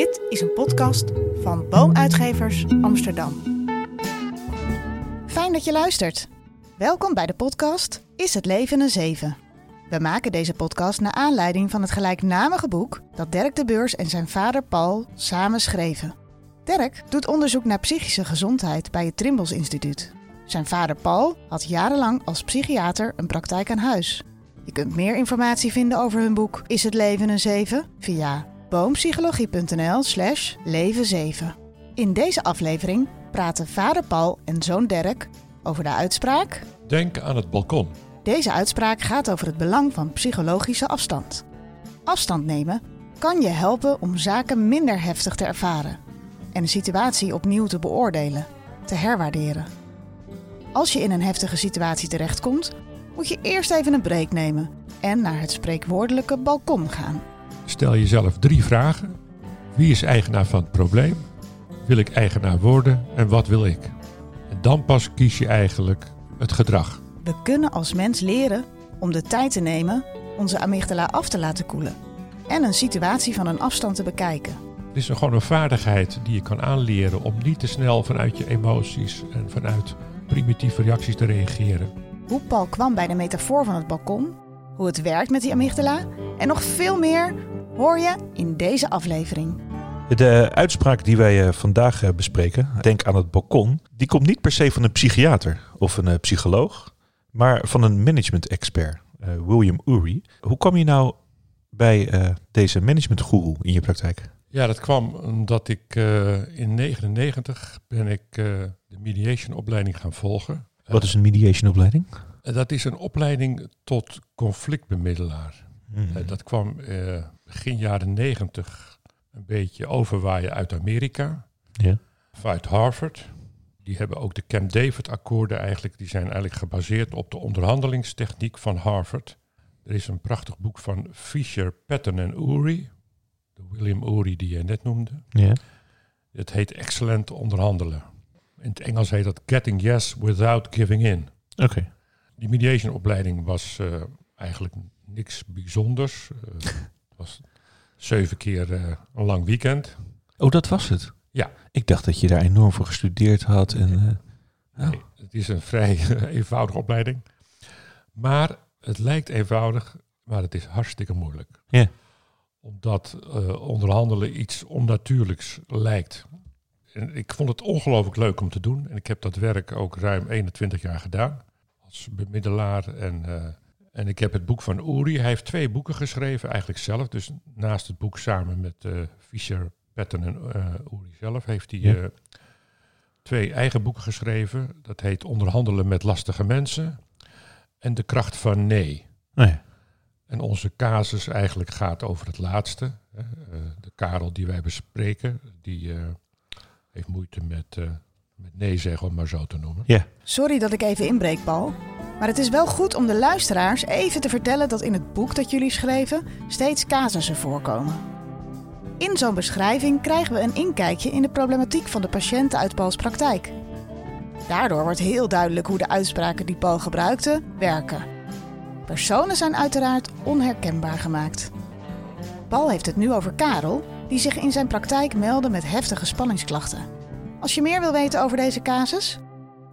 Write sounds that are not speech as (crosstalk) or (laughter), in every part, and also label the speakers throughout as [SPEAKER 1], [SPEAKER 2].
[SPEAKER 1] Dit is een podcast van Boomuitgevers Amsterdam. Fijn dat je luistert. Welkom bij de podcast Is het leven een zeven? We maken deze podcast naar aanleiding van het gelijknamige boek dat Dirk de Beurs en zijn vader Paul samen schreven. Dirk doet onderzoek naar psychische gezondheid bij het Trimbos Instituut. Zijn vader Paul had jarenlang als psychiater een praktijk aan huis. Je kunt meer informatie vinden over hun boek Is het leven een zeven via boompsychologie.nl slash leven 7. In deze aflevering praten vader Paul en zoon Dirk over de uitspraak...
[SPEAKER 2] Denk aan het balkon.
[SPEAKER 1] Deze uitspraak gaat over het belang van psychologische afstand. Afstand nemen kan je helpen om zaken minder heftig te ervaren en een situatie opnieuw te beoordelen, te herwaarderen. Als je in een heftige situatie terechtkomt, moet je eerst even een break nemen en naar het spreekwoordelijke balkon gaan.
[SPEAKER 2] Stel jezelf drie vragen. Wie is eigenaar van het probleem? Wil ik eigenaar worden en wat wil ik? En dan pas kies je eigenlijk het gedrag.
[SPEAKER 1] We kunnen als mens leren om de tijd te nemen onze amygdala af te laten koelen en een situatie van een afstand te bekijken.
[SPEAKER 2] Het is gewoon een vaardigheid die je kan aanleren om niet te snel vanuit je emoties en vanuit primitieve reacties te reageren.
[SPEAKER 1] Hoe Paul kwam bij de metafoor van het balkon, hoe het werkt met die amygdala en nog veel meer hoor je in deze aflevering.
[SPEAKER 3] De uitspraak die wij eh, vandaag eh, bespreken, denk aan het balkon, die komt niet per se van een psychiater of een eh, psycholoog, maar van een management-expert, William Ury. Hoe kwam je nou bij deze managementguru in je praktijk?
[SPEAKER 2] Ja, dat kwam omdat ik in 1999 ben ik de mediation opleiding gaan volgen.
[SPEAKER 3] Wat is een mediation opleiding?
[SPEAKER 2] dat is een opleiding tot conflictbemiddelaar.
[SPEAKER 3] Mhm.
[SPEAKER 2] dat kwam begin jaren 90 een beetje overwaaien uit Amerika.
[SPEAKER 3] Ja.
[SPEAKER 2] Vanuit Harvard. Die hebben ook de Camp David-akkoorden eigenlijk. Die zijn eigenlijk gebaseerd op de onderhandelingstechniek van Harvard. Er is een prachtig boek van Fisher, Patton en Ury. De William Ury die je net noemde.
[SPEAKER 3] Ja.
[SPEAKER 2] Het heet Excellent onderhandelen. In het Engels heet dat Getting Yes Without Giving In.
[SPEAKER 3] Oké.
[SPEAKER 2] Die mediation opleiding was uh, eigenlijk niks bijzonders. Uh, (laughs) was zeven keer uh, een lang weekend.
[SPEAKER 3] Oh, dat was het?
[SPEAKER 2] Ja.
[SPEAKER 3] Ik dacht dat je daar enorm voor gestudeerd had. En,
[SPEAKER 2] nee. Oh. nee, het is een vrij (laughs) eenvoudige opleiding. Maar het lijkt eenvoudig, maar het is hartstikke moeilijk.
[SPEAKER 3] Ja.
[SPEAKER 2] Omdat onderhandelen iets onnatuurlijks lijkt. En ik vond het ongelooflijk leuk om te doen. En ik heb dat werk ook ruim 21 jaar gedaan. Als bemiddelaar en en ik heb het boek van Uri. Hij heeft twee boeken geschreven, eigenlijk zelf. Dus naast het boek samen met uh, Fischer, Patton en uh, Uri zelf heeft hij uh, twee eigen boeken geschreven. Dat heet Onderhandelen met lastige mensen en De kracht van nee.
[SPEAKER 3] nee.
[SPEAKER 2] En onze casus eigenlijk gaat over het laatste. de Karel die wij bespreken, die heeft moeite met, met nee zeggen, om maar zo te noemen.
[SPEAKER 3] Ja.
[SPEAKER 1] Sorry dat ik even inbreek, Paul. Maar het is wel goed om de luisteraars even te vertellen dat in het boek dat jullie schreven steeds casussen voorkomen. In zo'n beschrijving krijgen we een inkijkje in de problematiek van de patiënten uit Pauls praktijk. Daardoor wordt heel duidelijk hoe de uitspraken die Paul gebruikte werken. Personen zijn uiteraard onherkenbaar gemaakt. Paul heeft het nu over Karel, die zich in zijn praktijk meldde met heftige spanningsklachten. Als je meer wil weten over deze casus,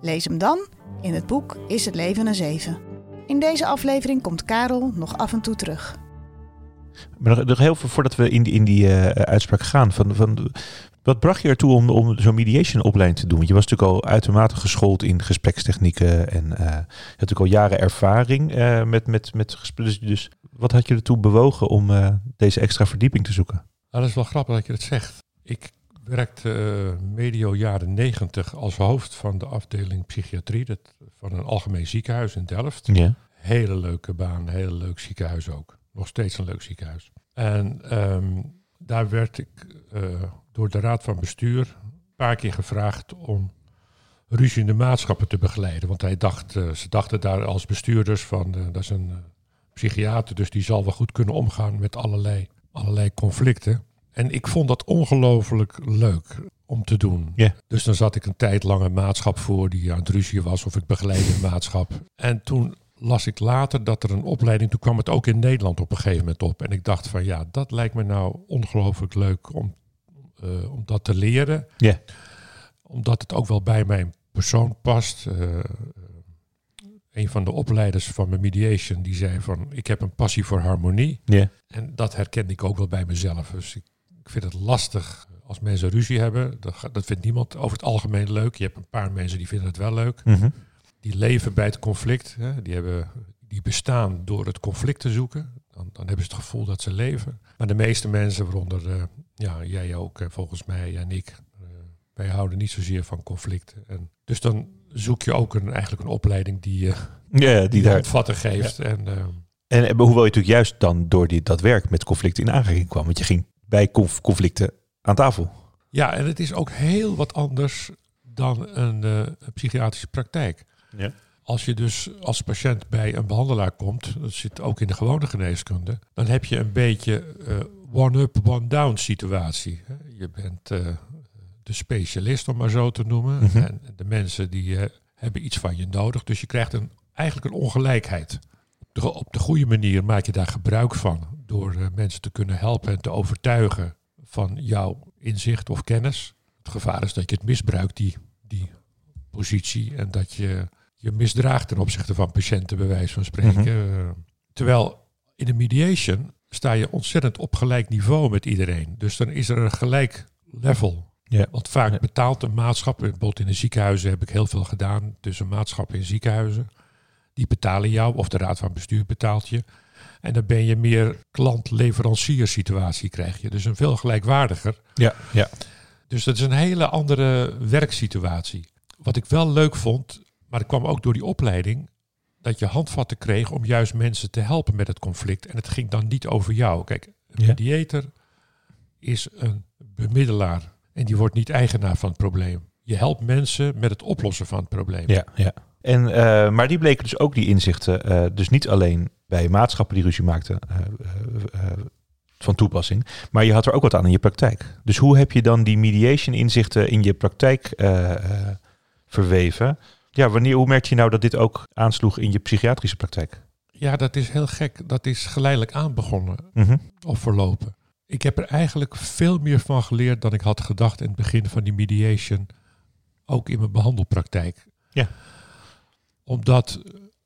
[SPEAKER 1] lees hem dan in het boek Is het leven een zeven. In deze aflevering komt Karel nog af en toe terug.
[SPEAKER 3] Maar nog, heel veel voordat we in die, in die uh, uitspraak gaan. Van, van, wat bracht je ertoe om, om zo'n mediation opleiding te doen? Want je was natuurlijk al uitermate geschoold in gesprekstechnieken. En uh, je had natuurlijk al jaren ervaring uh, met, met, met gesprekken. Dus, dus wat had je ertoe bewogen om deze extra verdieping te zoeken?
[SPEAKER 2] Nou, dat is wel grappig dat je dat zegt. Ik werkte uh, medio jaren negentig als hoofd van de afdeling psychiatrie dat, van een algemeen ziekenhuis in Delft.
[SPEAKER 3] Ja.
[SPEAKER 2] Hele leuke baan, heel leuk ziekenhuis ook. Nog steeds een leuk ziekenhuis. En um, daar werd ik uh, door de raad van bestuur een paar keer gevraagd om ruziende maatschappen te begeleiden. Want hij dacht, uh, ze dachten daar als bestuurders van, dat is een psychiater, dus die zal wel goed kunnen omgaan met allerlei, allerlei conflicten. En ik vond dat ongelooflijk leuk om te doen.
[SPEAKER 3] Yeah.
[SPEAKER 2] Dus dan zat ik een tijd lang een maatschap voor die aan het ruzie was of ik begeleidde een maatschap. En toen las ik later dat er een opleiding, toen kwam het ook in Nederland op een gegeven moment op. En ik dacht van ja, dat lijkt me nou ongelooflijk leuk om, eh, om dat te leren.
[SPEAKER 3] Ja.
[SPEAKER 2] Omdat het ook wel bij mijn persoon past. Eh, een van de opleiders van mijn mediation die zei van ik heb een passie voor harmonie.
[SPEAKER 3] Ja.
[SPEAKER 2] En dat herkende ik ook wel bij mezelf. Dus ik, ik vind het lastig als mensen ruzie hebben. Dat, dat vindt niemand over het algemeen leuk. Je hebt een paar mensen die vinden het wel leuk.
[SPEAKER 3] Mhm.
[SPEAKER 2] Die leven bij het conflict. Hè. Die, hebben, die bestaan door het conflict te zoeken. Dan, dan hebben ze het gevoel dat ze leven. Maar de meeste mensen, waaronder eh, ja, jij ook, en volgens mij en ik, eh, wij houden niet zozeer van conflicten. En dus dan zoek je ook een, eigenlijk een opleiding die je (laughs)
[SPEAKER 3] Ja, die
[SPEAKER 2] die
[SPEAKER 3] daar.
[SPEAKER 2] handvatten geeft. En, eh,
[SPEAKER 3] En eh, hoewel je natuurlijk juist dan door die, dat werk met conflicten in aanraking kwam. Want je ging bij conf- conflicten aan tafel.
[SPEAKER 2] ja, en het is ook heel wat anders dan een, eh, een psychiatrische praktijk.
[SPEAKER 3] Ja.
[SPEAKER 2] Als je dus als patiënt bij een behandelaar komt, dat zit ook in de gewone geneeskunde, dan heb je een beetje eh, one-up, one-down situatie. Je bent eh, de specialist, om maar zo te noemen.
[SPEAKER 3] Mhm.
[SPEAKER 2] En de mensen die eh, hebben iets van je nodig. Dus je krijgt een, eigenlijk een ongelijkheid. Op de, op de goede manier maak je daar gebruik van. Door eh, mensen te kunnen helpen en te overtuigen van jouw inzicht of kennis. Het gevaar is dat je het misbruikt, die, die positie. En dat je je misdraagt ten opzichte van patiënten, bij wijze van spreken. Eh, Terwijl in de mediation sta je ontzettend op gelijk niveau met iedereen. Dus dan is er een gelijk level.
[SPEAKER 3] Ja.
[SPEAKER 2] Want vaak betaalt een maatschappij, bijvoorbeeld in de ziekenhuizen heb ik heel veel gedaan tussen maatschappen en ziekenhuizen. Die betalen jou, of de raad van bestuur betaalt je. En dan ben je meer klant-leverancier situatie krijg je. Dus een veel gelijkwaardiger.
[SPEAKER 3] Ja, ja.
[SPEAKER 2] Dus dat is een hele andere werksituatie. Wat ik wel leuk vond, maar dat kwam ook door die opleiding, dat je handvatten kreeg om juist mensen te helpen met het conflict. En het ging dan niet over jou. Kijk, een mediator is een bemiddelaar en die wordt niet eigenaar van het probleem. Je helpt mensen met het oplossen van het probleem.
[SPEAKER 3] Ja, ja. En, eh, maar die bleken dus ook die inzichten, eh, dus niet alleen bij maatschappen die ruzie maakten, eh, van toepassing, maar je had er ook wat aan in je praktijk. Dus hoe heb je dan die mediation inzichten in je praktijk verweven? Ja, wanneer, hoe merk je nou dat dit ook aansloeg in je psychiatrische praktijk?
[SPEAKER 2] Ja, dat is heel gek. Dat is geleidelijk aan begonnen
[SPEAKER 3] Mhm.
[SPEAKER 2] of verlopen. Ik heb er eigenlijk veel meer van geleerd dan ik had gedacht in het begin van die mediation. Ook in mijn behandelpraktijk.
[SPEAKER 3] Ja.
[SPEAKER 2] Omdat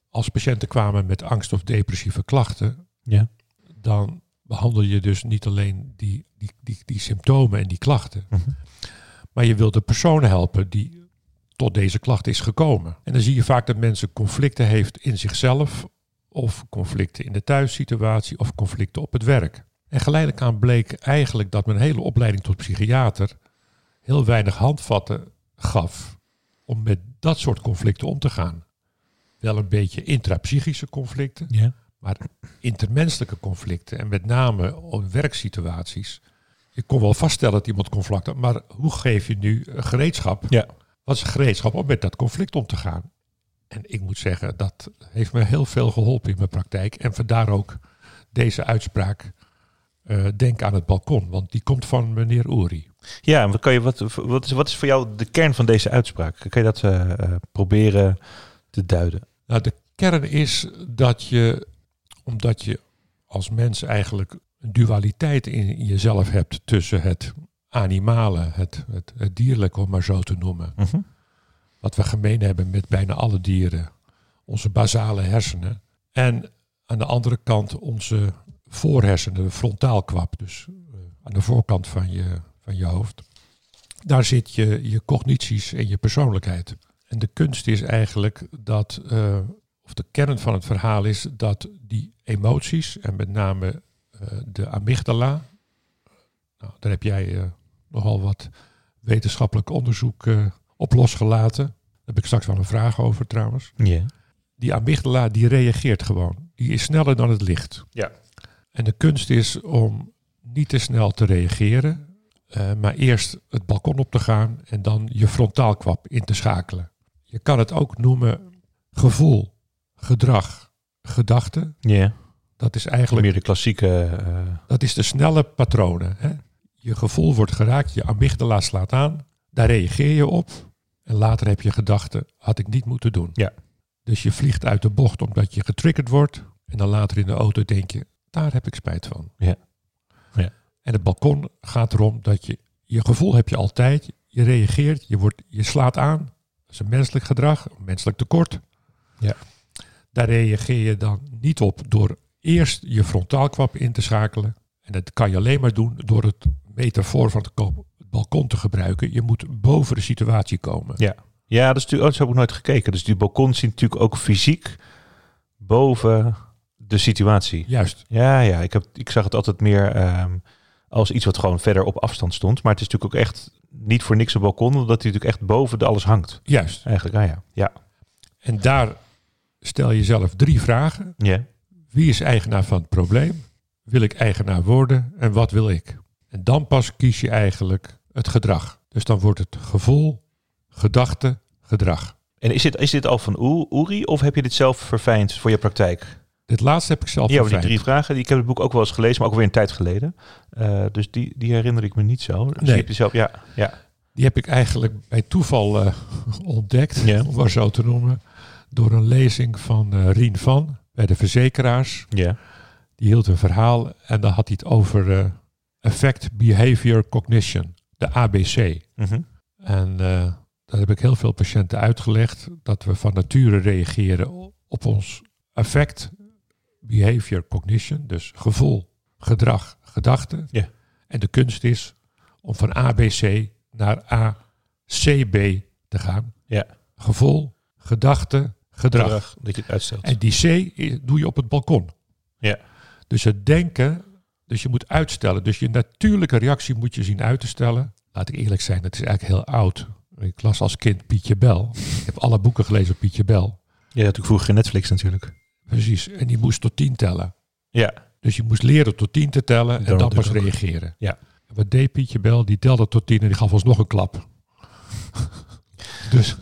[SPEAKER 2] als patiënten kwamen met angst of depressieve klachten,
[SPEAKER 3] Ja.
[SPEAKER 2] dan behandel je dus niet alleen die, die, die, die symptomen en die klachten.
[SPEAKER 3] Mhm.
[SPEAKER 2] Maar je wilt de persoon helpen die tot deze klacht is gekomen. En dan zie je vaak dat mensen conflicten heeft in zichzelf, of conflicten in de thuissituatie, of conflicten op het werk. En geleidelijk aan bleek eigenlijk dat mijn hele opleiding tot psychiater heel weinig handvatten gaf om met dat soort conflicten om te gaan. Wel een beetje intrapsychische conflicten,
[SPEAKER 3] Ja.
[SPEAKER 2] maar intermenselijke conflicten en met name op werksituaties. Je kon wel vaststellen dat iemand conflict had, maar hoe geef je nu gereedschap?
[SPEAKER 3] Ja.
[SPEAKER 2] Wat is gereedschap om met dat conflict om te gaan? En ik moet zeggen, dat heeft me heel veel geholpen in mijn praktijk. En vandaar ook deze uitspraak, eh, denk aan het balkon. Want die komt van meneer Uri.
[SPEAKER 3] Ja, en wat, kan je, wat, wat, is, wat is voor jou de kern van deze uitspraak? Kan je dat eh, eh, proberen te duiden?
[SPEAKER 2] Nou, de kern is dat je, omdat je als mens eigenlijk een dualiteit in, jezelf hebt tussen het animale, het, het, het dierlijke, om maar zo te noemen.
[SPEAKER 3] Mhm.
[SPEAKER 2] Wat we gemeen hebben met bijna alle dieren. Onze basale hersenen. En aan de andere kant onze voorhersenen, de frontaalkwap. Dus eh, aan de voorkant van je, van je hoofd. Daar zit je, je cognities en je persoonlijkheid. En de kunst is eigenlijk dat, eh, of de kern van het verhaal is dat die emoties, en met name eh, de amygdala, nou, daar heb jij eh, nogal wat wetenschappelijk onderzoek eh, op losgelaten. Daar heb ik straks wel een vraag over trouwens.
[SPEAKER 3] Ja.
[SPEAKER 2] Die amygdala die reageert gewoon. Die is sneller dan het licht.
[SPEAKER 3] Ja.
[SPEAKER 2] En de kunst is om niet te snel te reageren, eh, maar eerst het balkon op te gaan en dan je frontaalkwap in te schakelen. Je kan het ook noemen gevoel, gedrag, gedachte.
[SPEAKER 3] Ja.
[SPEAKER 2] Dat is eigenlijk
[SPEAKER 3] Meer de klassieke... eh,
[SPEAKER 2] dat is de snelle patronen. Hè? Je gevoel wordt geraakt, je amygdala slaat aan, daar reageer je op. En later heb je gedachten, had ik niet moeten doen.
[SPEAKER 3] Ja.
[SPEAKER 2] Dus je vliegt uit de bocht omdat je getriggerd wordt. En dan later in de auto denk je, daar heb ik spijt van.
[SPEAKER 3] Ja. Ja.
[SPEAKER 2] En het balkon gaat erom dat je je gevoel heb je altijd. Je reageert, je, wordt, je slaat aan. Dat is een menselijk gedrag, een menselijk tekort.
[SPEAKER 3] Ja.
[SPEAKER 2] Daar reageer je dan niet op door eerst je frontaalkwap in te schakelen. En dat kan je alleen maar doen door het metafoor van het ko- het balkon te gebruiken. Je moet boven de situatie komen.
[SPEAKER 3] Ja. Ja, dat is natuurlijk, oh, zo heb ik nooit gekeken. Dus die balkon zit natuurlijk ook fysiek boven de situatie.
[SPEAKER 2] Juist.
[SPEAKER 3] Ja, ja. Ik, heb, ik zag het altijd meer ehm, als iets wat gewoon verder op afstand stond. Maar het is natuurlijk ook echt niet voor niks een balkon, omdat hij natuurlijk echt boven de alles hangt.
[SPEAKER 2] Juist.
[SPEAKER 3] Eigenlijk, ah ja. Ja.
[SPEAKER 2] En daar stel je jezelf drie vragen.
[SPEAKER 3] Ja.
[SPEAKER 2] Wie is eigenaar van het probleem? Wil ik eigenaar worden? En wat wil ik? En dan pas kies je eigenlijk het gedrag. Dus dan wordt het gevoel, gedachte, gedrag.
[SPEAKER 3] En is dit, is dit al van Uri of heb je dit zelf verfijnd voor je praktijk?
[SPEAKER 2] Dit laatste heb ik zelf
[SPEAKER 3] Ja, die drie vragen. Die, ik heb het boek ook wel eens gelezen, maar ook weer een tijd geleden. Eh, dus die, die herinner ik me niet zo. Dus
[SPEAKER 2] Nee.
[SPEAKER 3] die heb je zelf, ja, ja.
[SPEAKER 2] Die heb ik eigenlijk bij toeval eh, ontdekt,
[SPEAKER 3] Ja.
[SPEAKER 2] om maar zo te noemen, door een lezing van eh, Rien van bij de verzekeraars.
[SPEAKER 3] ja.
[SPEAKER 2] Die hield een verhaal en dan had hij het over Affect Behavior Cognition, de ABC.
[SPEAKER 3] Mhm.
[SPEAKER 2] En dat heb ik heel veel patiënten uitgelegd, dat we van nature reageren op ons affect, behavior, cognition, dus gevoel, gedrag, gedachte.
[SPEAKER 3] Ja.
[SPEAKER 2] En de kunst is om van ABC naar ACB te gaan.
[SPEAKER 3] Ja.
[SPEAKER 2] Gevoel, gedachte, gedrag.
[SPEAKER 3] Gedrag, dat je het uitstelt.
[SPEAKER 2] En die C doe je op het balkon.
[SPEAKER 3] Ja.
[SPEAKER 2] Dus het denken, dus je moet uitstellen. Dus je natuurlijke reactie moet je zien uit te stellen. Laat ik eerlijk zijn, het is eigenlijk heel oud. Ik las als kind Pietje Bel. Ik heb alle boeken gelezen op Pietje Bel.
[SPEAKER 3] Ja, natuurlijk vroeger geen Netflix natuurlijk.
[SPEAKER 2] Precies. En die moest tot tien tellen.
[SPEAKER 3] Ja.
[SPEAKER 2] Dus je moest leren tot tien te tellen en dan pas reageren.
[SPEAKER 3] Ja.
[SPEAKER 2] En wat deed Pietje Bel? Die telde tot tien en die gaf ons nog een klap. (laughs) dus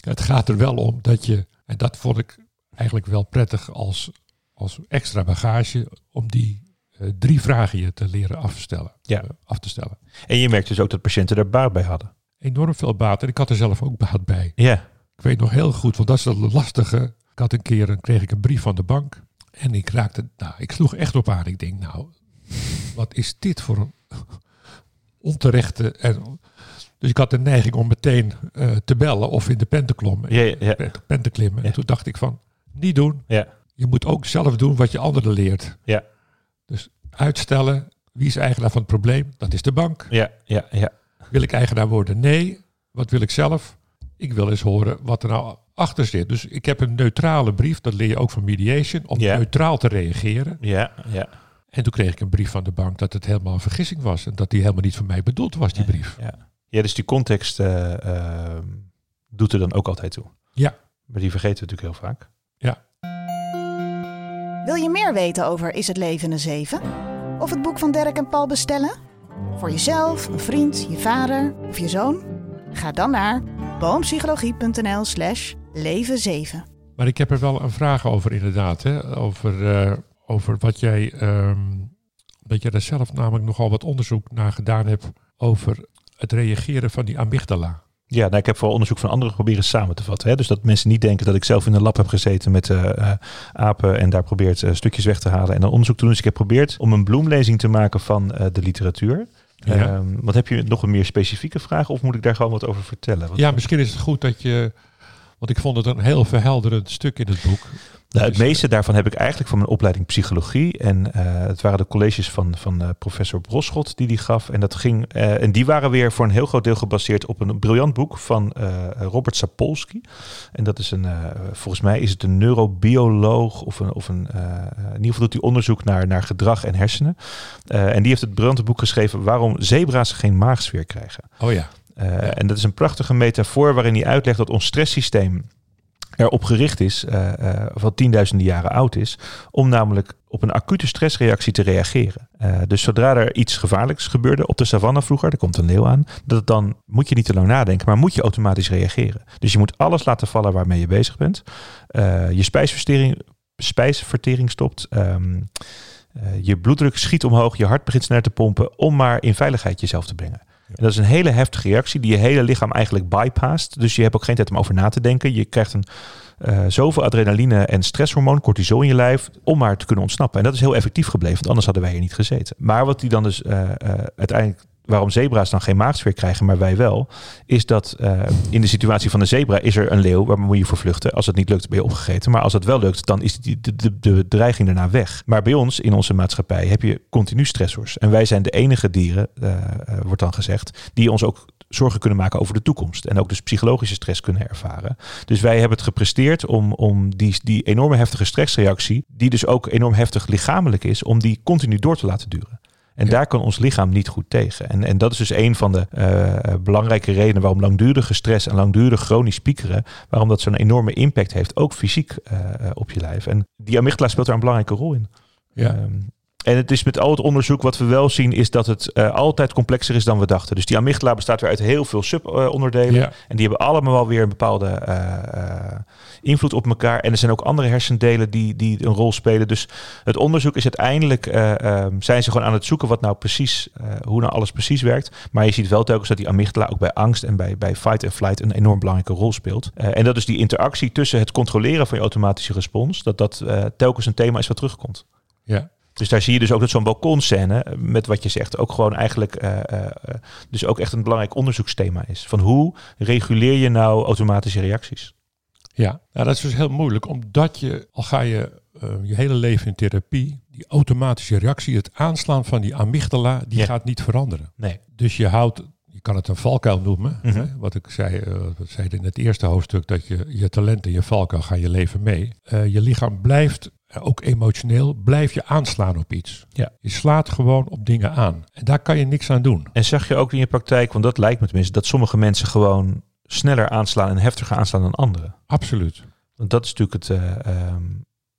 [SPEAKER 2] het gaat er wel om dat je, en dat vond ik eigenlijk wel prettig als, als extra bagage, om die eh, drie vragen je te leren afstellen,
[SPEAKER 3] Ja.
[SPEAKER 2] eh, af te stellen.
[SPEAKER 3] En je merkt dus ook dat patiënten er baat bij hadden.
[SPEAKER 2] Enorm veel baat en ik had er zelf ook baat bij.
[SPEAKER 3] Ja.
[SPEAKER 2] Ik weet nog heel goed, want dat is het lastige. Had een keer, een, kreeg ik een brief van de bank. En ik raakte, nou, ik sloeg echt op aan. Ik denk, nou, wat is dit voor een onterechte... En, dus ik had de neiging om meteen eh, te bellen of in de pen te klommen.
[SPEAKER 3] Ja, ja, ja.
[SPEAKER 2] Pen, pen te klimmen. En toen dacht ik van, niet doen.
[SPEAKER 3] Ja.
[SPEAKER 2] Je moet ook zelf doen wat je anderen leert.
[SPEAKER 3] Ja.
[SPEAKER 2] Dus uitstellen, wie is eigenaar van het probleem? Dat is de bank.
[SPEAKER 3] Ja, ja, ja.
[SPEAKER 2] Wil ik eigenaar worden? Nee. Wat wil ik zelf? Ik wil eens horen wat er nou achter zit. Dus ik heb een neutrale brief, dat leer je ook van mediation, om
[SPEAKER 3] Ja.
[SPEAKER 2] neutraal te reageren.
[SPEAKER 3] Ja, ja.
[SPEAKER 2] En toen kreeg ik een brief van de bank dat het helemaal een vergissing was. En dat die helemaal niet voor mij bedoeld was, die brief.
[SPEAKER 3] Ja, ja dus die context eh, ehm, doet er dan ook altijd toe.
[SPEAKER 2] Ja.
[SPEAKER 3] Maar die vergeten we natuurlijk heel vaak.
[SPEAKER 1] Wil je meer weten over Is het leven een zeven? Of het boek van Dirk en Paul bestellen? Voor jezelf, een vriend, je vader of je zoon? Ga dan naar boompsychologie.nl slash leven 7.
[SPEAKER 2] Maar ik heb er wel een vraag over inderdaad. Hè? Over, eh, over wat jij... ehm, dat je er zelf namelijk nogal wat onderzoek naar gedaan hebt... over het reageren van die amygdala.
[SPEAKER 3] Ja, nou, ik heb vooral onderzoek van anderen proberen samen te vatten. Hè? Dus dat mensen niet denken dat ik zelf in een lab heb gezeten met eh, eh, apen en daar probeert stukjes weg te halen en dan onderzoek te doen. Dus ik heb geprobeerd om een bloemlezing te maken van eh, de literatuur.
[SPEAKER 2] Ja.
[SPEAKER 3] Ehm, wat heb je nog een meer specifieke vraag of moet ik daar gewoon wat over vertellen? Wat-
[SPEAKER 2] Ja, misschien is het goed dat je... Want ik vond het een heel verhelderend stuk in het boek.
[SPEAKER 3] Nou, het
[SPEAKER 2] Dus,
[SPEAKER 3] meeste daarvan heb ik eigenlijk van mijn opleiding psychologie. En eh, het waren de colleges van, van eh, professor Broschot die die gaf. En, dat ging, eh, en die waren weer voor een heel groot deel gebaseerd op een briljant boek van eh, Robert Sapolsky. En dat is een, eh, volgens mij is het een neurobioloog of een, of een eh, in ieder geval doet hij onderzoek naar, naar gedrag en hersenen. Eh, en die heeft het briljante boek geschreven waarom zebra's geen maagsfeer krijgen.
[SPEAKER 2] Oh ja.
[SPEAKER 3] Uh, en dat is een prachtige metafoor waarin hij uitlegt dat ons stresssysteem erop gericht is, uh, wat tienduizenden jaren oud is, om namelijk op een acute stressreactie te reageren. Uh, dus zodra er iets gevaarlijks gebeurde op de savanne vroeger, er komt een leeuw aan, dat dan moet je niet te lang nadenken, maar moet je automatisch reageren. Dus je moet alles laten vallen waarmee je bezig bent. Je spijsvertering, spijsvertering stopt. Um, je bloeddruk schiet omhoog, je hart begint sneller te pompen om maar in veiligheid jezelf te brengen. Dat is een hele heftige reactie die je hele lichaam eigenlijk bypast. Dus je hebt ook geen tijd om over na te denken. Je krijgt een, uh, zoveel adrenaline en stresshormoon, cortisol in je lijf, om maar te kunnen ontsnappen. En dat is heel effectief gebleven, want anders hadden wij hier niet gezeten. Maar wat die dan dus uh, uh, uiteindelijk waarom zebra's dan geen maagsfeer krijgen, maar wij wel, is dat uh, in de situatie van een zebra is er een leeuw, waar moet je voor vluchten. Als het niet lukt, ben je opgegeten. Maar als het wel lukt, dan is die, de, de, de dreiging daarna weg. Maar bij ons, in onze maatschappij, heb je continu stressors. En wij zijn de enige dieren, uh, wordt dan gezegd, die ons ook zorgen kunnen maken over de toekomst. En ook dus psychologische stress kunnen ervaren. Dus wij hebben het gepresteerd om, om die, die enorme heftige stressreactie, die dus ook enorm heftig lichamelijk is, om die continu door te laten duren. En daar kan ons lichaam niet goed tegen. En, en dat is dus een van de uh, belangrijke redenen waarom langdurige stress en langdurig chronisch piekeren, waarom dat zo'n enorme impact heeft, ook fysiek uh, op je lijf. En die amygdala speelt daar een belangrijke rol in.
[SPEAKER 2] Ja.
[SPEAKER 3] Um, en het is met al het onderzoek wat we wel zien, is dat het uh, altijd complexer is dan we dachten. Dus die amygdala bestaat weer uit heel veel subonderdelen. Uh, ja. En die hebben allemaal wel weer een bepaalde uh, invloed op elkaar. En er zijn ook andere hersendelen die, die een rol spelen. Dus het onderzoek is uiteindelijk, um, zijn ze gewoon aan het zoeken wat nou precies, hoe nou alles precies werkt. Maar je ziet wel telkens dat die amygdala ook bij angst en bij, bij fight en flight een enorm belangrijke rol speelt. en dat is die interactie tussen het controleren van je automatische respons, dat dat telkens een thema is wat terugkomt.
[SPEAKER 2] Ja.
[SPEAKER 3] Dus daar zie je dus ook dat zo'n balkonscène, met wat je zegt, ook gewoon eigenlijk uh, uh, dus ook echt een belangrijk onderzoeksthema is. Van hoe reguleer je nou automatische reacties?
[SPEAKER 2] Ja, nou, dat is dus heel moeilijk, omdat je, al ga je uh, je hele leven in therapie, die automatische reactie, het aanslaan van die amygdala, die
[SPEAKER 3] Ja.
[SPEAKER 2] gaat niet veranderen.
[SPEAKER 3] Nee.
[SPEAKER 2] Dus je houdt, je kan het een valkuil noemen.
[SPEAKER 3] Mhm.
[SPEAKER 2] hè, wat ik zei, eh, wat zei in het eerste hoofdstuk, dat je je talent en je valkuil gaan je leven mee. Eh, je lichaam blijft, eh, ook emotioneel, blijf je aanslaan op iets.
[SPEAKER 3] Ja.
[SPEAKER 2] Je slaat gewoon op dingen aan. En daar kan je niks aan doen.
[SPEAKER 3] En zag je ook in je praktijk, want dat lijkt me tenminste, dat sommige mensen gewoon sneller aanslaan en heftiger aanslaan dan anderen.
[SPEAKER 2] Absoluut.
[SPEAKER 3] Want dat is natuurlijk het, eh, ehm,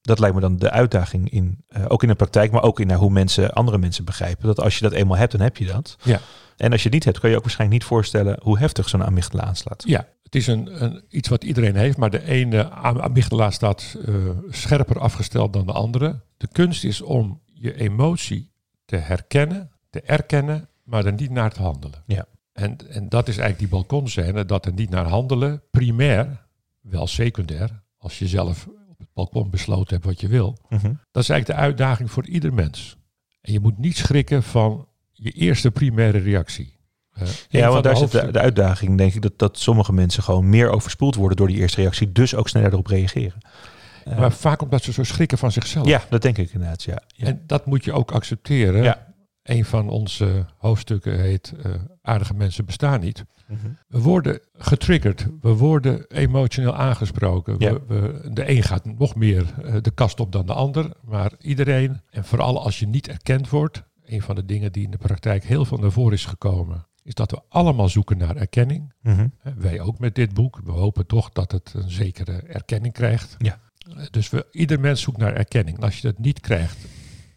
[SPEAKER 3] dat lijkt me dan de uitdaging in, eh, ook in de praktijk, maar ook in naar hoe mensen, andere mensen begrijpen. Dat als je dat eenmaal hebt, dan heb je dat.
[SPEAKER 2] Ja.
[SPEAKER 3] En als je het niet hebt, kan je ook waarschijnlijk niet voorstellen hoe heftig zo'n amygdala aanslaat.
[SPEAKER 2] Ja, het is een, een, iets wat iedereen heeft, maar de ene am- amygdala staat eh, scherper afgesteld dan de andere. De kunst is om je emotie te herkennen, te erkennen, maar er niet naar te handelen.
[SPEAKER 3] Ja.
[SPEAKER 2] En, en dat is eigenlijk die balkonscène, dat er niet naar handelen, primair, wel secundair, als je zelf op het balkon besloten hebt wat je wil.
[SPEAKER 3] Mhm.
[SPEAKER 2] Dat is eigenlijk de uitdaging voor ieder mens. En je moet niet schrikken van je eerste primaire reactie. Eh,
[SPEAKER 3] Ja, want daar zit de, uitdaging, denk ik, dat, dat sommige mensen gewoon meer overspoeld worden door die eerste reactie, dus ook sneller erop reageren. Eh,
[SPEAKER 2] Maar vaak omdat ze zo schrikken van zichzelf.
[SPEAKER 3] ja, dat denk ik inderdaad, ja. ja.
[SPEAKER 2] En dat moet je ook accepteren.
[SPEAKER 3] Ja.
[SPEAKER 2] Een van onze hoofdstukken heet eh, Aardige mensen bestaan niet.
[SPEAKER 3] Mhm.
[SPEAKER 2] We worden getriggerd, we worden emotioneel aangesproken.
[SPEAKER 3] Ja.
[SPEAKER 2] We, we- de een gaat nog meer de kast op dan de ander. Maar iedereen, en vooral als je niet erkend wordt, een van de dingen die in de praktijk heel veel naar voren is gekomen, is dat we allemaal zoeken naar erkenning.
[SPEAKER 3] Mhm.
[SPEAKER 2] Wij ook met dit boek. We hopen toch dat het een zekere erkenning krijgt.
[SPEAKER 3] Ja.
[SPEAKER 2] Eh, Dus we, ieder mens zoekt naar erkenning. En als je dat niet krijgt,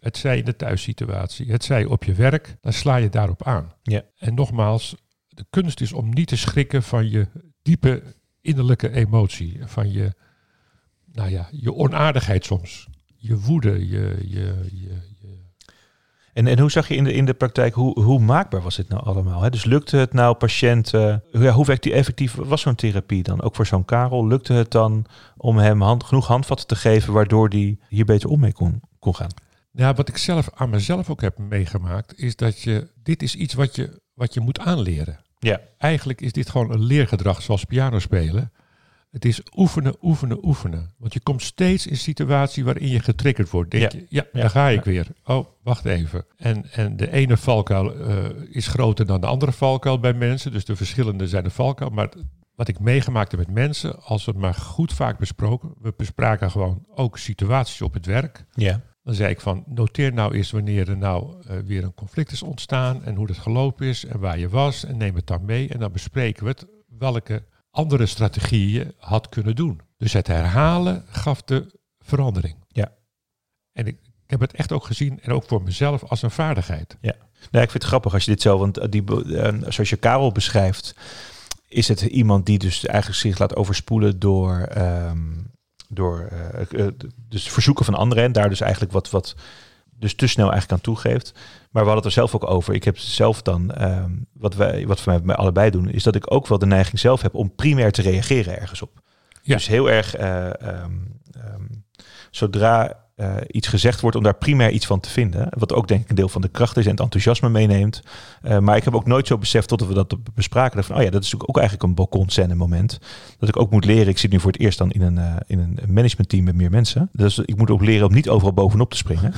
[SPEAKER 2] het zij in de thuissituatie, het zij op je werk, dan sla je daarop aan.
[SPEAKER 3] Ja.
[SPEAKER 2] En nogmaals, de kunst is om niet te schrikken van je diepe innerlijke emotie. Van je, nou ja, je onaardigheid soms. Je woede, je, je, je
[SPEAKER 3] En, en hoe zag je in de, in de praktijk, hoe, hoe maakbaar was dit nou allemaal? Hè? Dus lukte het nou patiënten, ja, hoe werkt die effectief was zo'n therapie dan? Ook voor zo'n Karel, lukte het dan om hem hand, genoeg handvatten te geven waardoor hij hier beter om mee kon, kon gaan?
[SPEAKER 2] Ja, wat ik zelf aan mezelf ook heb meegemaakt, is dat je, dit is iets wat je, wat je moet aanleren.
[SPEAKER 3] Ja.
[SPEAKER 2] Eigenlijk is dit gewoon een leergedrag zoals piano spelen. Het is oefenen, oefenen, oefenen. Want je komt steeds in situatie waarin je getriggerd wordt. Denk
[SPEAKER 3] Ja.
[SPEAKER 2] je, ja,
[SPEAKER 3] Ja.
[SPEAKER 2] daar ga ik weer. Oh, wacht even. En, en de ene valkuil eh, is groter dan de andere valkuil bij mensen. Dus de verschillende zijn de valkuil. Maar wat ik meegemaakt heb met mensen, als we het maar goed vaak besproken. We bespraken gewoon ook situaties op het werk.
[SPEAKER 3] Ja.
[SPEAKER 2] Dan zei ik van, noteer nou eens wanneer er nou eh, weer een conflict is ontstaan en hoe dat gelopen is en waar je was en neem het dan mee en dan bespreken we het welke andere strategieën had kunnen doen. Dus het herhalen gaf de verandering.
[SPEAKER 3] Ja.
[SPEAKER 2] En ik, ik heb het echt ook gezien en ook voor mezelf als een vaardigheid.
[SPEAKER 3] Nee, ik vind het grappig als je dit zo, want eh, die, eh, zoals je Karel beschrijft, is het iemand die dus eigenlijk zich laat overspoelen door, ehm, door eh, dus verzoeken van anderen en daar dus eigenlijk wat, wat dus te snel eigenlijk aan toegeeft. Maar we hadden het er zelf ook over. Ik heb zelf dan, ehm, wat wij, wat wij met allebei doen, is dat ik ook wel de neiging zelf heb om primair te reageren ergens op.
[SPEAKER 2] Ja.
[SPEAKER 3] Dus heel erg, eh, ehm, ehm, zodra eh, iets gezegd wordt om daar primair iets van te vinden. Wat ook denk ik een deel van de kracht is en het enthousiasme meeneemt. Uh, maar ik heb ook nooit zo beseft tot we dat bespraken. Dat van, oh ja, dat is natuurlijk ook eigenlijk een balkonscène moment. Dat ik ook moet leren. Ik zit nu voor het eerst dan in een, uh, in een managementteam met meer mensen. Dus ik moet ook leren om niet overal bovenop te springen.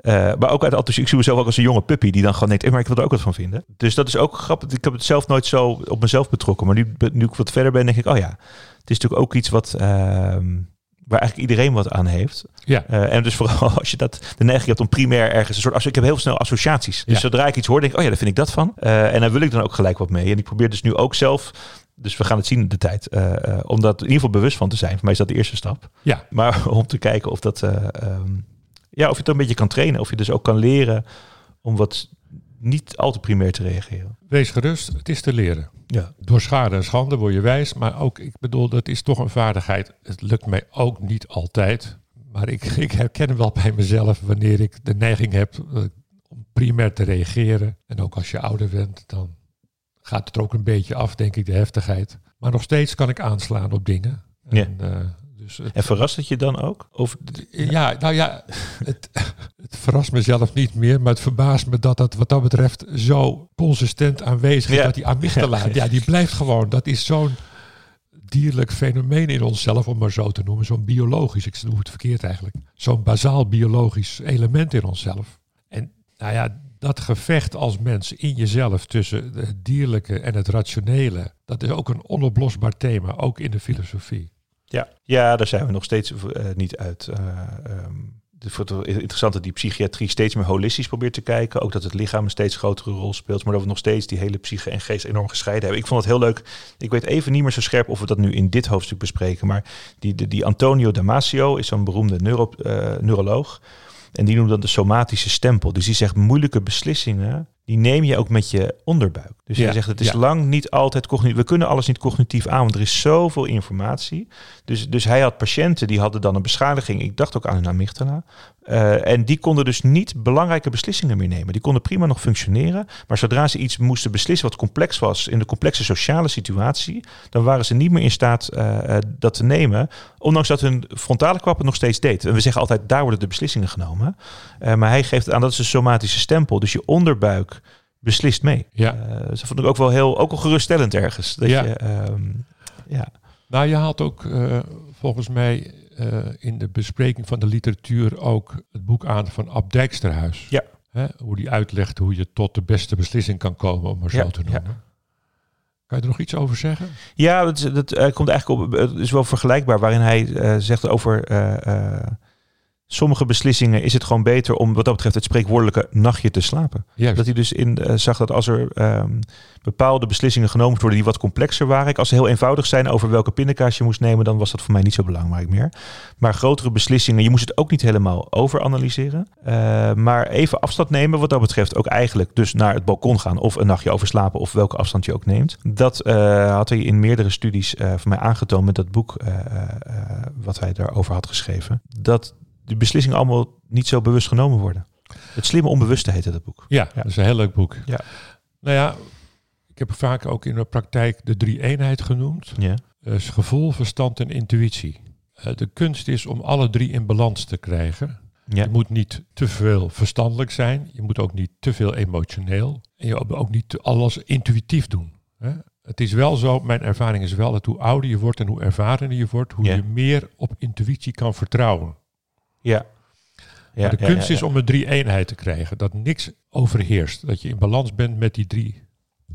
[SPEAKER 3] Uh, maar ook uit enthousiasme. Ik zie mezelf ook als een jonge puppy die dan gewoon denkt, maar ik wil er ook wat van vinden. Dus dat is ook grappig. Ik heb het zelf nooit zo op mezelf betrokken. Maar nu, nu ik wat verder ben, denk ik, oh ja, het is natuurlijk ook iets wat ehm, waar eigenlijk iedereen wat aan heeft.
[SPEAKER 2] Ja.
[SPEAKER 3] Uh, en dus vooral (laughs) als je dat de neiging hebt om primair ergens een soort. Als ik heb heel snel associaties. Dus
[SPEAKER 2] Ja.
[SPEAKER 3] zodra ik iets hoor, denk ik, oh ja, daar vind ik dat van. Uh, en daar wil ik dan ook gelijk wat mee. En ik probeer dus nu ook zelf. Dus we gaan het zien in de tijd. Uh, om dat in ieder geval bewust van te zijn. Voor mij is dat de eerste stap.
[SPEAKER 2] Ja.
[SPEAKER 3] Maar (laughs) om te kijken of dat. Um, ja, of je het een beetje kan trainen. Of je dus ook kan leren om wat niet al te primair te reageren.
[SPEAKER 2] Wees gerust, het is te leren.
[SPEAKER 3] Ja.
[SPEAKER 2] Door schade en schande word je wijs, maar ook, ik bedoel, dat is toch een vaardigheid. Het lukt mij ook niet altijd, maar ik, (laughs) ik herken wel bij mezelf wanneer ik de neiging heb uh, om primair te reageren. En ook als je ouder bent, dan gaat het er ook een beetje af, denk ik, de heftigheid. Maar nog steeds kan ik aanslaan op dingen.
[SPEAKER 3] Ja.
[SPEAKER 2] En, uh, dus het,
[SPEAKER 3] en verrast het je dan ook? Of...
[SPEAKER 2] Ja, nou ja, (laughs) het, het, verrast mezelf niet meer, maar het verbaast me dat dat wat dat betreft zo consistent aanwezig is.
[SPEAKER 3] Ja.
[SPEAKER 2] Dat die amygdala, ja. (laughs) ja, die blijft gewoon. Dat is zo'n dierlijk fenomeen in onszelf, om maar zo te noemen. Zo'n biologisch, ik noem het verkeerd eigenlijk. Zo'n bazaal biologisch element in onszelf. En nou ja, dat gevecht als mens in jezelf tussen het dierlijke en het rationele, dat is ook een onoplosbaar thema, ook in de filosofie.
[SPEAKER 3] Ja, ja daar zijn we nog steeds uh, niet uit. Uh, um, het interessant dat die psychiatrie steeds meer holistisch probeert te kijken. Ook dat het lichaam een steeds grotere rol speelt. Maar dat we nog steeds die hele psyche en geest enorm gescheiden hebben. Ik vond het heel leuk. Ik weet even niet meer zo scherp of we dat nu in dit hoofdstuk bespreken. Maar die, die, Antonio Damasio is zo'n beroemde neuro, uh, neuroloog. En die noemt dat de somatische stempel. Dus die zegt moeilijke beslissingen, die neem je ook met je onderbuik. Dus ja, hij zegt het is
[SPEAKER 2] ja.
[SPEAKER 3] lang niet altijd cognitief. We kunnen alles niet cognitief aan, want er is zoveel informatie. Dus, dus hij had patiënten die hadden dan een beschadiging. Ik dacht ook aan hun amygdala. Uh, en die konden dus niet belangrijke beslissingen meer nemen. Die konden prima nog functioneren. Maar zodra ze iets moesten beslissen wat complex was in de complexe sociale situatie, dan waren ze niet meer in staat uh, uh, dat te nemen. Ondanks dat hun frontale kwap het nog steeds deed. En we zeggen altijd, daar worden de beslissingen genomen. Uh, maar hij geeft aan, dat is een somatische stempel. Dus je onderbuik beslist mee.
[SPEAKER 2] Ja.
[SPEAKER 3] Uh, dus dat vond ik ook wel heel, ook wel geruststellend ergens. Dat
[SPEAKER 2] ja.
[SPEAKER 3] Je, um, ja.
[SPEAKER 2] Nou, je haalt ook uh, volgens mij uh, in de bespreking van de literatuur ook het boek aan van Ab Dijksterhuis.
[SPEAKER 3] Ja.
[SPEAKER 2] Hè, hoe die uitlegt hoe je tot de beste beslissing kan komen, om maar zo te noemen.
[SPEAKER 3] Ja.
[SPEAKER 2] Kan je er nog iets over zeggen?
[SPEAKER 3] Ja, dat, dat komt eigenlijk op. Het is wel vergelijkbaar, waarin hij zegt over sommige beslissingen is het gewoon beter om wat dat betreft het spreekwoordelijke nachtje te slapen.
[SPEAKER 2] Juist.
[SPEAKER 3] Dat hij dus in uh, zag dat als er um, bepaalde beslissingen genomen worden die wat complexer waren. Als ze heel eenvoudig zijn over welke pindakaas je moest nemen, dan was dat voor mij niet zo belangrijk meer. Maar grotere beslissingen, je moest het ook niet helemaal overanalyseren. Uh, maar even afstand nemen wat dat betreft. Ook eigenlijk dus naar het balkon gaan of een nachtje overslapen of welke afstand je ook neemt. Dat uh, had hij in meerdere studies voor mij aangetoond met dat boek wat hij daarover had geschreven. Dat de beslissingen allemaal niet zo bewust genomen worden. Het slimme onbewuste heette dat boek.
[SPEAKER 2] Ja, ja, dat is een heel leuk boek.
[SPEAKER 3] Ja.
[SPEAKER 2] Nou ja, ik heb vaak ook in de praktijk de drie eenheid genoemd.
[SPEAKER 3] Ja.
[SPEAKER 2] Dus gevoel, verstand en intuïtie. Uh, de kunst is om alle drie in balans te krijgen.
[SPEAKER 3] Ja.
[SPEAKER 2] Je moet niet te veel verstandelijk zijn. Je moet ook niet te veel emotioneel. En je moet ook niet alles intuïtief doen. Hè? Het is wel zo, mijn ervaring is wel dat hoe ouder je wordt en hoe ervarener je wordt, hoe
[SPEAKER 3] Ja.
[SPEAKER 2] je meer op intuïtie kan vertrouwen.
[SPEAKER 3] Ja. Ja,
[SPEAKER 2] Maar de
[SPEAKER 3] ja,
[SPEAKER 2] kunst
[SPEAKER 3] ja,
[SPEAKER 2] is om een drie-eenheid te krijgen. Dat niks overheerst. Dat je in balans bent met die drie,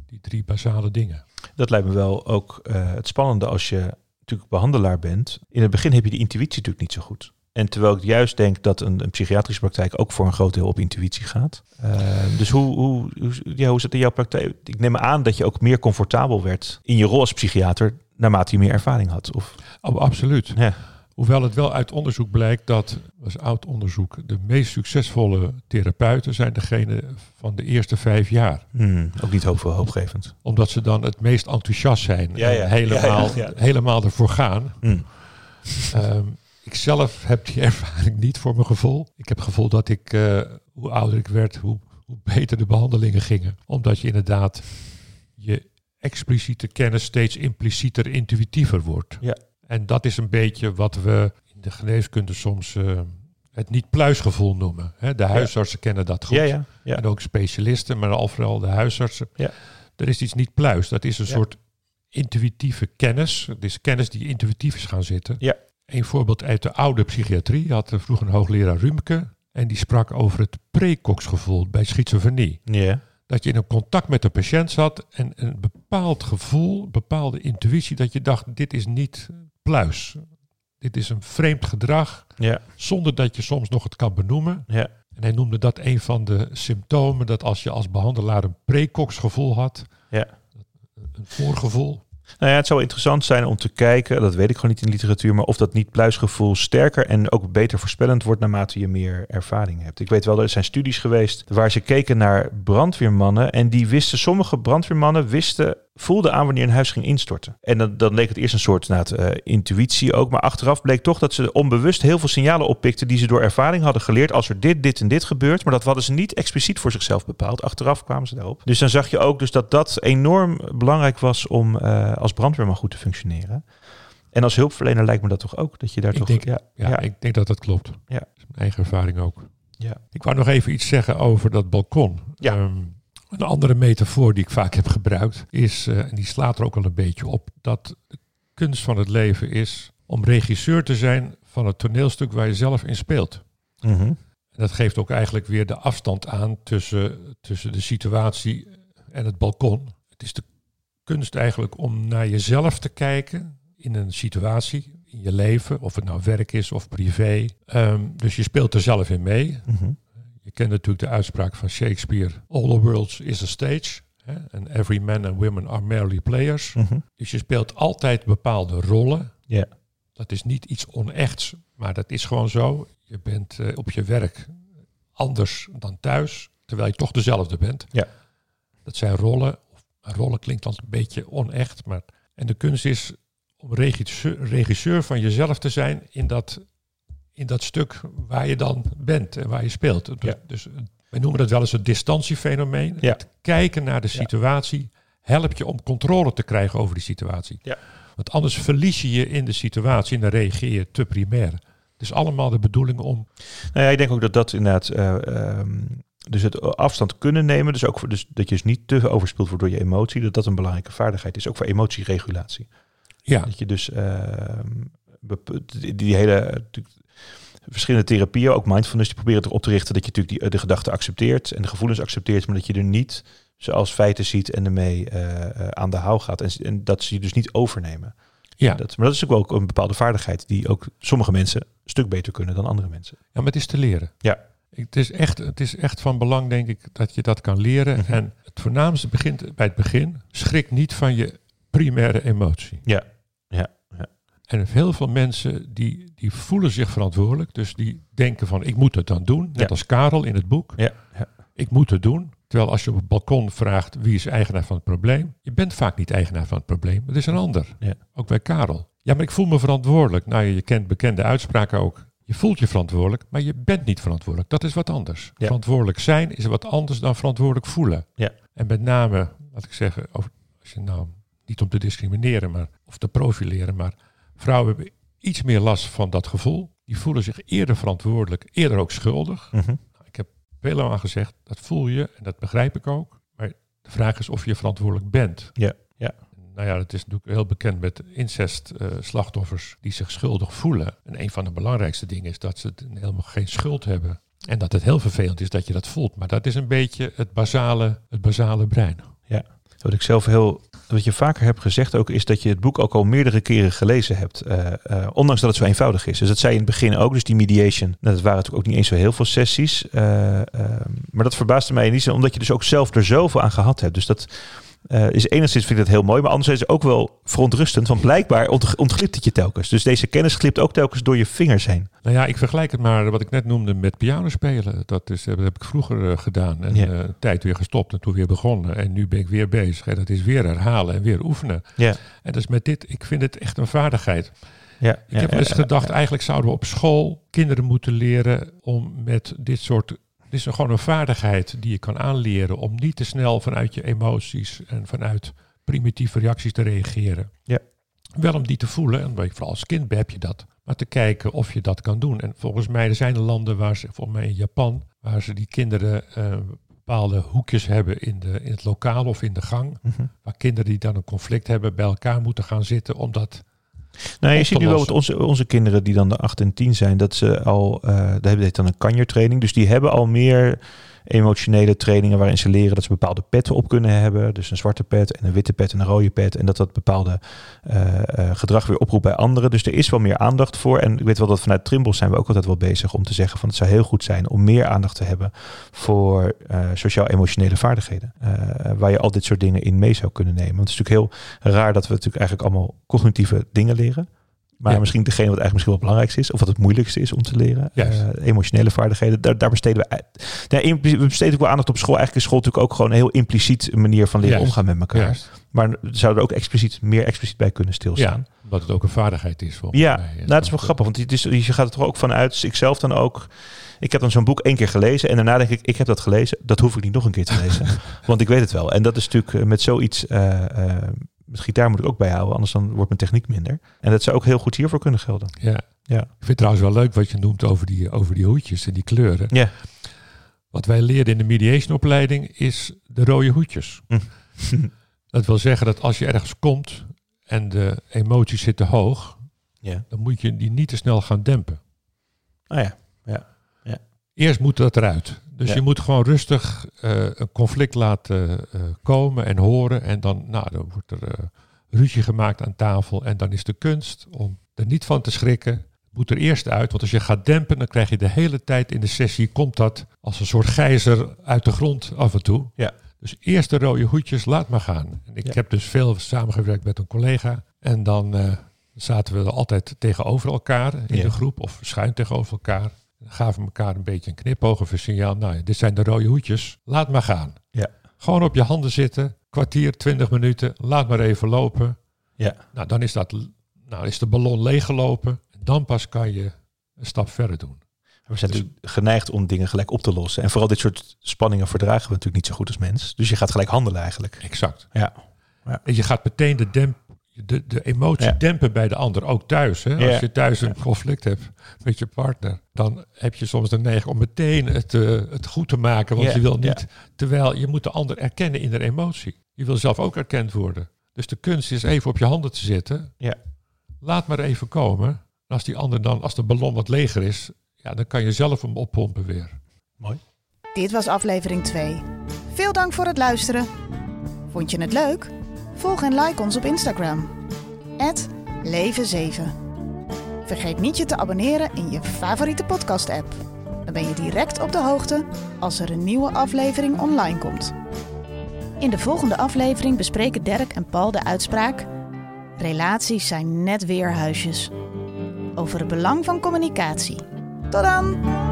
[SPEAKER 2] die drie basale dingen.
[SPEAKER 3] Dat lijkt me wel ook eh, het spannende als je natuurlijk behandelaar bent. In het begin heb je die intuïtie natuurlijk niet zo goed. En terwijl ik juist denk dat een, een psychiatrische praktijk ook voor een groot deel op intuïtie gaat. Uh, dus hoe, hoe, hoe, ja, hoe is het in jouw praktijk? Ik neem aan dat je ook meer comfortabel werd in je rol als psychiater naarmate je meer ervaring had. Of,
[SPEAKER 2] Oh, absoluut.
[SPEAKER 3] ja.
[SPEAKER 2] Hoewel het wel uit onderzoek blijkt dat, dat is oud onderzoek, de meest succesvolle therapeuten zijn degene van de eerste vijf jaar.
[SPEAKER 3] Hmm, ook niet hoop, hoopgevend.
[SPEAKER 2] Omdat ze dan het meest enthousiast zijn
[SPEAKER 3] Ja, ja.
[SPEAKER 2] en helemaal,
[SPEAKER 3] Ja,
[SPEAKER 2] helemaal ervoor gaan.
[SPEAKER 3] Hmm.
[SPEAKER 2] Um, ik zelf heb die (laughs) ervaring niet voor mijn gevoel. Ik heb het gevoel dat ik, uh, hoe ouder ik werd, hoe, hoe beter de behandelingen gingen. Omdat je inderdaad je expliciete kennis steeds implicieter, intuïtiever wordt.
[SPEAKER 3] Ja.
[SPEAKER 2] En dat is een beetje wat we in de geneeskunde soms uh, het niet-pluisgevoel noemen. Hè, de huisartsen kennen dat goed.
[SPEAKER 3] Ja, ja, ja.
[SPEAKER 2] En ook specialisten, maar al vooral de huisartsen.
[SPEAKER 3] Ja.
[SPEAKER 2] Er is iets niet pluis. Dat is een soort intuïtieve kennis. Het is kennis die intuïtief is gaan zitten.
[SPEAKER 3] Ja.
[SPEAKER 2] Een voorbeeld uit de oude psychiatrie. Had vroeger een hoogleraar Rumke. En die sprak over het precoxgevoel bij schizofrenie.
[SPEAKER 3] Ja.
[SPEAKER 2] Dat je in een contact met de patiënt zat en een bepaald gevoel, een bepaalde intuïtie, dat je dacht, dit is niet pluis. Dit is een vreemd gedrag,
[SPEAKER 3] Ja.
[SPEAKER 2] zonder dat je soms nog het kan benoemen.
[SPEAKER 3] Ja.
[SPEAKER 2] En hij noemde dat een van de symptomen, dat als je als behandelaar een precox-gevoel had,
[SPEAKER 3] Ja.
[SPEAKER 2] een voorgevoel.
[SPEAKER 3] Nou ja, het zou interessant zijn om te kijken, dat weet ik gewoon niet in de literatuur, maar of dat niet pluisgevoel sterker en ook beter voorspellend wordt naarmate je meer ervaring hebt. Ik weet wel, er zijn studies geweest waar ze keken naar brandweermannen en die wisten, sommige brandweermannen wisten, voelden aan wanneer een huis ging instorten. En dan, dan leek het eerst een soort nou, eh, intuïtie ook, maar achteraf bleek toch dat ze onbewust heel veel signalen oppikten die ze door ervaring hadden geleerd als er dit, dit en dit gebeurt, maar dat hadden ze niet expliciet voor zichzelf bepaald. Achteraf kwamen ze daarop. Dus dan zag je ook dus dat dat enorm belangrijk was om eh, als brandweerman goed te functioneren. En als hulpverlener lijkt me dat toch ook, dat je daar
[SPEAKER 2] Ik
[SPEAKER 3] toch...
[SPEAKER 2] denk-
[SPEAKER 3] ja,
[SPEAKER 2] Ja,
[SPEAKER 3] ja,
[SPEAKER 2] ik denk dat dat klopt.
[SPEAKER 3] Ja.
[SPEAKER 2] Dat is mijn eigen ervaring ook.
[SPEAKER 3] ja.
[SPEAKER 2] Ik wou nog even iets zeggen over dat balkon.
[SPEAKER 3] Ja.
[SPEAKER 2] Ehm, een andere metafoor die ik vaak heb gebruikt is, eh, en die slaat er ook al een beetje op, dat de kunst van het leven is om regisseur te zijn van het toneelstuk waar je zelf in speelt.
[SPEAKER 3] Mhm.
[SPEAKER 2] En dat geeft ook eigenlijk weer de afstand aan tussen, tussen de situatie en het balkon. Het is de kunst eigenlijk om naar jezelf te kijken in een situatie, in je leven, of het nou werk is of privé. Ehm, dus je speelt er zelf in mee.
[SPEAKER 3] Mhm.
[SPEAKER 2] Je kent natuurlijk de uitspraak van Shakespeare: All the world is a stage. And every man and women are merely players.
[SPEAKER 3] Mhm.
[SPEAKER 2] Dus je speelt altijd bepaalde rollen.
[SPEAKER 3] Ja.
[SPEAKER 2] Dat is niet iets onechts, maar dat is gewoon zo. Je bent eh, op je werk anders dan thuis, terwijl je toch dezelfde bent.
[SPEAKER 3] Ja.
[SPEAKER 2] Dat zijn rollen. Rollen klinkt dan een beetje onecht, maar en de kunst is om regisseur, regisseur van jezelf te zijn in dat, in dat stuk waar je dan bent en waar je speelt. Dus,
[SPEAKER 3] Ja.
[SPEAKER 2] dus eh, wij noemen dat wel eens het distantiefenomeen.
[SPEAKER 3] Ja.
[SPEAKER 2] Het kijken naar de situatie helpt je om controle te krijgen over die situatie.
[SPEAKER 3] Ja.
[SPEAKER 2] Want anders verlies je je in de situatie en dan reageer je te primair. Het is allemaal de bedoeling om...
[SPEAKER 3] Nou ja, ik denk ook dat dat inderdaad... eh, ehm, dus het afstand kunnen nemen, dus ook voor, dus dat je dus niet te overspeeld wordt door je emotie, dat dat een belangrijke vaardigheid is, ook voor emotieregulatie.
[SPEAKER 2] Ja,
[SPEAKER 3] Dat je dus ehm, die, hele verschillende therapieën, ook mindfulness, die proberen erop te richten dat je natuurlijk die, eh, de gedachten accepteert en de gevoelens accepteert, maar dat je er niet zoals feiten ziet en ermee eh, eh, aan de hou gaat. En, en dat ze je dus niet overnemen.
[SPEAKER 2] ja.
[SPEAKER 3] Dat, maar dat is ook wel een bepaalde vaardigheid die ook sommige mensen een stuk beter kunnen dan andere mensen.
[SPEAKER 2] ja, maar het is te leren.
[SPEAKER 3] Ja.
[SPEAKER 2] Ik- Het is, echt, het is echt van belang, denk ik, dat je dat kan leren.
[SPEAKER 3] Mhm.
[SPEAKER 2] En het voornaamste begint bij het begin. Schrik niet van je primaire emotie.
[SPEAKER 3] Ja, ja.
[SPEAKER 2] En heel veel mensen die, die voelen zich verantwoordelijk. Dus die denken van ik moet het dan doen. Net
[SPEAKER 3] Ja.
[SPEAKER 2] als Karel in het boek.
[SPEAKER 3] Ja, ja.
[SPEAKER 2] Ik moet het doen. Terwijl als je op het balkon vraagt wie is eigenaar van het probleem. Je bent vaak niet eigenaar van het probleem. Het is een ander.
[SPEAKER 3] Ja.
[SPEAKER 2] Ook bij Karel. Ja, maar ik voel me verantwoordelijk. Nou, je kent bekende uitspraken ook. Je voelt je verantwoordelijk, maar je bent niet verantwoordelijk. Dat is wat anders. Verantwoordelijk zijn is wat anders dan verantwoordelijk voelen.
[SPEAKER 3] Ja.
[SPEAKER 2] En met name, laat ik zeggen, als je nou niet om te discrimineren maar, of te profileren, maar vrouwen hebben iets meer last van dat gevoel. Die voelen zich eerder verantwoordelijk, eerder ook schuldig.
[SPEAKER 3] Mhm.
[SPEAKER 2] Ik heb veel lang aan gezegd, dat voel je en dat begrijp ik ook. Maar de vraag is of je verantwoordelijk bent.
[SPEAKER 3] Ja, ja.
[SPEAKER 2] Nou ja, het is natuurlijk heel bekend met incest-slachtoffers die zich schuldig voelen. En een van de belangrijkste dingen is dat ze helemaal geen schuld hebben. En dat het heel vervelend is dat je dat voelt. Maar dat is een beetje het basale, het basale brein.
[SPEAKER 3] Wat ik zelf heel, wat je vaker hebt gezegd ook, is dat je het boek ook al meerdere keren gelezen hebt. eh, eh, ondanks dat het zo eenvoudig is. Dus dat zei je in het begin ook, dus die mediation. Nou, dat waren natuurlijk ook niet eens zo heel veel sessies. eh, ehm, maar dat verbaasde mij niet, omdat je dus ook zelf er zoveel aan gehad hebt. Dus dat eh, is enigszins vind ik dat heel mooi, maar anderzijds ook wel verontrustend. Want blijkbaar ont, ontglipt het je telkens. Dus deze kennis glipt ook telkens door je vingers heen.
[SPEAKER 2] Nou ja, ik vergelijk het maar wat ik net noemde met pianospelen. Dat, is, dat heb ik vroeger eh, gedaan. En
[SPEAKER 3] Ja.
[SPEAKER 2] eh, tijd weer gestopt en toen weer begonnen. En nu ben ik weer bezig. En dat is weer herhalen en weer oefenen.
[SPEAKER 3] Ja.
[SPEAKER 2] En dat is met dit, ik vind het echt een vaardigheid.
[SPEAKER 3] Ja,
[SPEAKER 2] Ik heb wel eens gedacht, eigenlijk zouden we op school kinderen moeten leren om met dit soort... Dit is gewoon een vaardigheid die je kan aanleren om niet te snel vanuit je emoties en vanuit primitieve reacties te reageren.
[SPEAKER 3] Ja.
[SPEAKER 2] Wel om die te voelen, en vooral als kind heb je dat. Maar te kijken of je dat kan doen. En volgens mij er zijn er landen waar ze, volgens mij in Japan, waar ze die kinderen uh, bepaalde hoekjes hebben in, de, in het lokaal of in de gang.
[SPEAKER 3] Mhm.
[SPEAKER 2] Waar kinderen die dan een conflict hebben bij elkaar moeten gaan zitten. Omdat
[SPEAKER 3] Nou, je ziet nu wel met onze, onze kinderen die dan de 8 en 10 zijn, dat ze al, eh daar hebben ze dan een kanjertraining. Dus die hebben al meer emotionele trainingen waarin ze leren dat ze bepaalde petten op kunnen hebben. Dus een zwarte pet en een witte pet en een rode pet. En dat dat bepaalde eh, eh, gedrag weer oproept bij anderen. Dus er is wel meer aandacht voor. En ik weet wel dat vanuit Trimble zijn we ook altijd wel bezig om te zeggen van het zou heel goed zijn om meer aandacht te hebben voor eh, sociaal-emotionele vaardigheden. Waar je al dit soort dingen in mee zou kunnen nemen. Want het is natuurlijk heel raar dat we natuurlijk eigenlijk allemaal cognitieve dingen leren. Maar
[SPEAKER 2] Ja.
[SPEAKER 3] misschien degene wat eigenlijk misschien wel het belangrijkste is, of wat het moeilijkste is om te leren. Eh, emotionele vaardigheden, daar, daar besteden we. impli- we besteden ook wel aandacht op school. Eigenlijk is school natuurlijk ook gewoon een heel impliciet manier van leren omgaan met elkaar. Maar zouden er ook expliciet, meer expliciet bij kunnen stilstaan.
[SPEAKER 2] Ja, omdat het ook een vaardigheid is. volgens
[SPEAKER 3] Ja,
[SPEAKER 2] mij.
[SPEAKER 3] nou, het is wel
[SPEAKER 2] Dat,
[SPEAKER 3] grappig, want het is, je gaat er toch ook vanuit, dus ik zelf dan ook. Ik heb dan zo'n boek één keer gelezen en daarna denk ik, ik heb dat gelezen, dat hoef ik niet nog een keer te lezen, (laughs) want ik weet het wel. En dat is natuurlijk eh, met zoiets, eh, eh, gitaar moet ik ook bijhouden, anders dan wordt mijn techniek minder. En dat zou ook heel goed hiervoor kunnen gelden.
[SPEAKER 2] Ja.
[SPEAKER 3] Ja.
[SPEAKER 2] Ik vind het trouwens wel leuk wat je noemt over die, over die hoedjes en die kleuren.
[SPEAKER 3] Ja.
[SPEAKER 2] Wat wij leerden in de mediationopleiding is de rode hoedjes.
[SPEAKER 3] Hm. (laughs)
[SPEAKER 2] Dat wil zeggen dat als je ergens komt en de emoties zitten hoog,
[SPEAKER 3] Ja.
[SPEAKER 2] dan moet je die niet te snel gaan dempen.
[SPEAKER 3] Ah ja.
[SPEAKER 2] Eerst moet dat eruit. Dus
[SPEAKER 3] Ja.
[SPEAKER 2] je moet gewoon rustig eh, een conflict laten eh, komen en horen. En dan, nou, dan wordt er eh, ruzie gemaakt aan tafel. En dan is de kunst om er niet van te schrikken. Moet er eerst uit. Want als je gaat dempen, dan krijg je de hele tijd in de sessie... komt dat als een soort gijzer uit de grond af en toe.
[SPEAKER 3] Ja.
[SPEAKER 2] Dus eerst de rode hoedjes, laat maar gaan. En ik
[SPEAKER 3] Ja.
[SPEAKER 2] heb dus veel samengewerkt met een collega. En dan zaten we altijd tegenover elkaar in
[SPEAKER 3] Ja.
[SPEAKER 2] de groep. Of schuin tegenover elkaar. Gaven elkaar een beetje een knipoog of een signaal. Nou, ja, dit zijn de rode hoedjes. Laat maar gaan.
[SPEAKER 3] Ja.
[SPEAKER 2] Gewoon op je handen zitten. Kwartier, twintig minuten. Laat maar even lopen.
[SPEAKER 3] Ja.
[SPEAKER 2] Nou, dan is, dat, nou, is de ballon leeggelopen. Dan pas kan je een stap verder doen.
[SPEAKER 3] We zijn
[SPEAKER 2] Dus-
[SPEAKER 3] natuurlijk geneigd om dingen gelijk op te lossen. En vooral dit soort spanningen verdragen we natuurlijk niet zo goed als mens. Dus je gaat gelijk handelen eigenlijk.
[SPEAKER 2] Exact.
[SPEAKER 3] Ja.
[SPEAKER 2] En je gaat meteen de, demp, de, de emotie
[SPEAKER 3] Ja.
[SPEAKER 2] dempen bij de ander. Ook thuis. Hè?
[SPEAKER 3] Ja.
[SPEAKER 2] Als je thuis een conflict hebt met je partner. Dan heb je soms de neiging om meteen het, eh, het goed te maken. Want
[SPEAKER 3] Ja.
[SPEAKER 2] je wil
[SPEAKER 3] Ja.
[SPEAKER 2] niet. Terwijl je moet de ander erkennen in de emotie. Je wil zelf ook erkend worden. Dus de kunst is even op je handen te zitten.
[SPEAKER 3] Ja.
[SPEAKER 2] Laat maar even komen. En als die ander dan, als de ballon wat leger is. Ja, dan kan je zelf hem oppompen weer.
[SPEAKER 1] Dit was aflevering 2. Veel dank voor het luisteren. Vond je het leuk? Volg en like ons op Instagram. Leven7. Vergeet niet je te abonneren in je favoriete podcast-app. Dan ben je direct op de hoogte als er een nieuwe aflevering online komt. In de volgende aflevering bespreken Dirk en Paul de uitspraak... Relaties zijn net weer huisjes. Over het belang van communicatie. Tot dan!